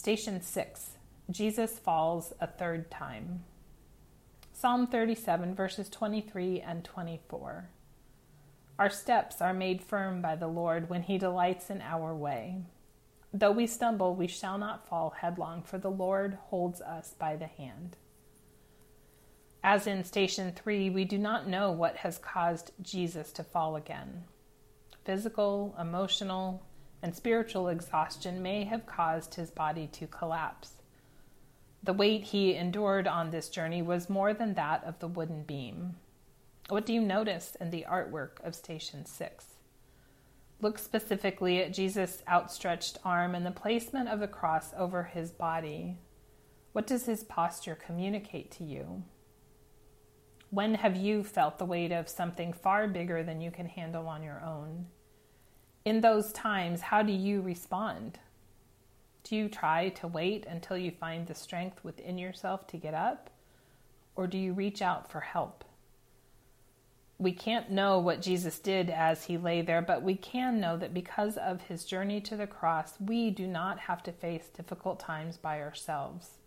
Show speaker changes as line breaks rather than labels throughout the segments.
Station 6 Jesus falls a third time. Psalm 37, verses 23 and 24. Our steps are made firm by the Lord when he delights in our way. Though we stumble, we shall not fall headlong, for the Lord holds us by the hand. As in Station 3, we do not know what has caused Jesus to fall again. Physical, emotional, and spiritual exhaustion may have caused his body to collapse. The weight he endured on this journey was more than that of the wooden beam. What do you notice in the artwork of Station 6? Look specifically at Jesus' outstretched arm and the placement of the cross over his body. What does his posture communicate to you? When have you felt the weight of something far bigger than you can handle on your own? In those times, how do you respond? Do you try to wait until you find the strength within yourself to get up? Or do you reach out for help? We can't know what Jesus did as he lay there, but we can know that because of his journey to the cross, we do not have to face difficult times by ourselves.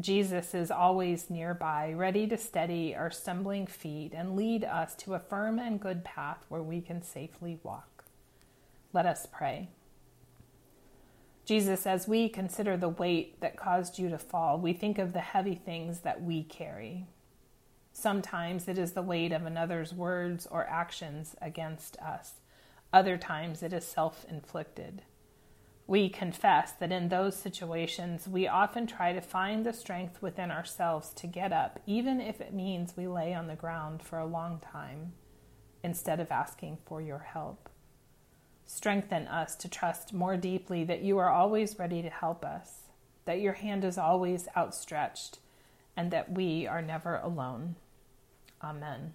Jesus is always nearby, ready to steady our stumbling feet and lead us to a firm and good path where we can safely walk. Let us pray. Jesus, as we consider the weight that caused you to fall, we think of the heavy things that we carry. Sometimes it is the weight of another's words or actions against us. Other times it is self inflicted. We confess that in those situations, we often try to find the strength within ourselves to get up, even if it means we lay on the ground for a long time, instead of asking for your help. Strengthen us to trust more deeply that you are always ready to help us, that your hand is always outstretched, and that we are never alone. Amen.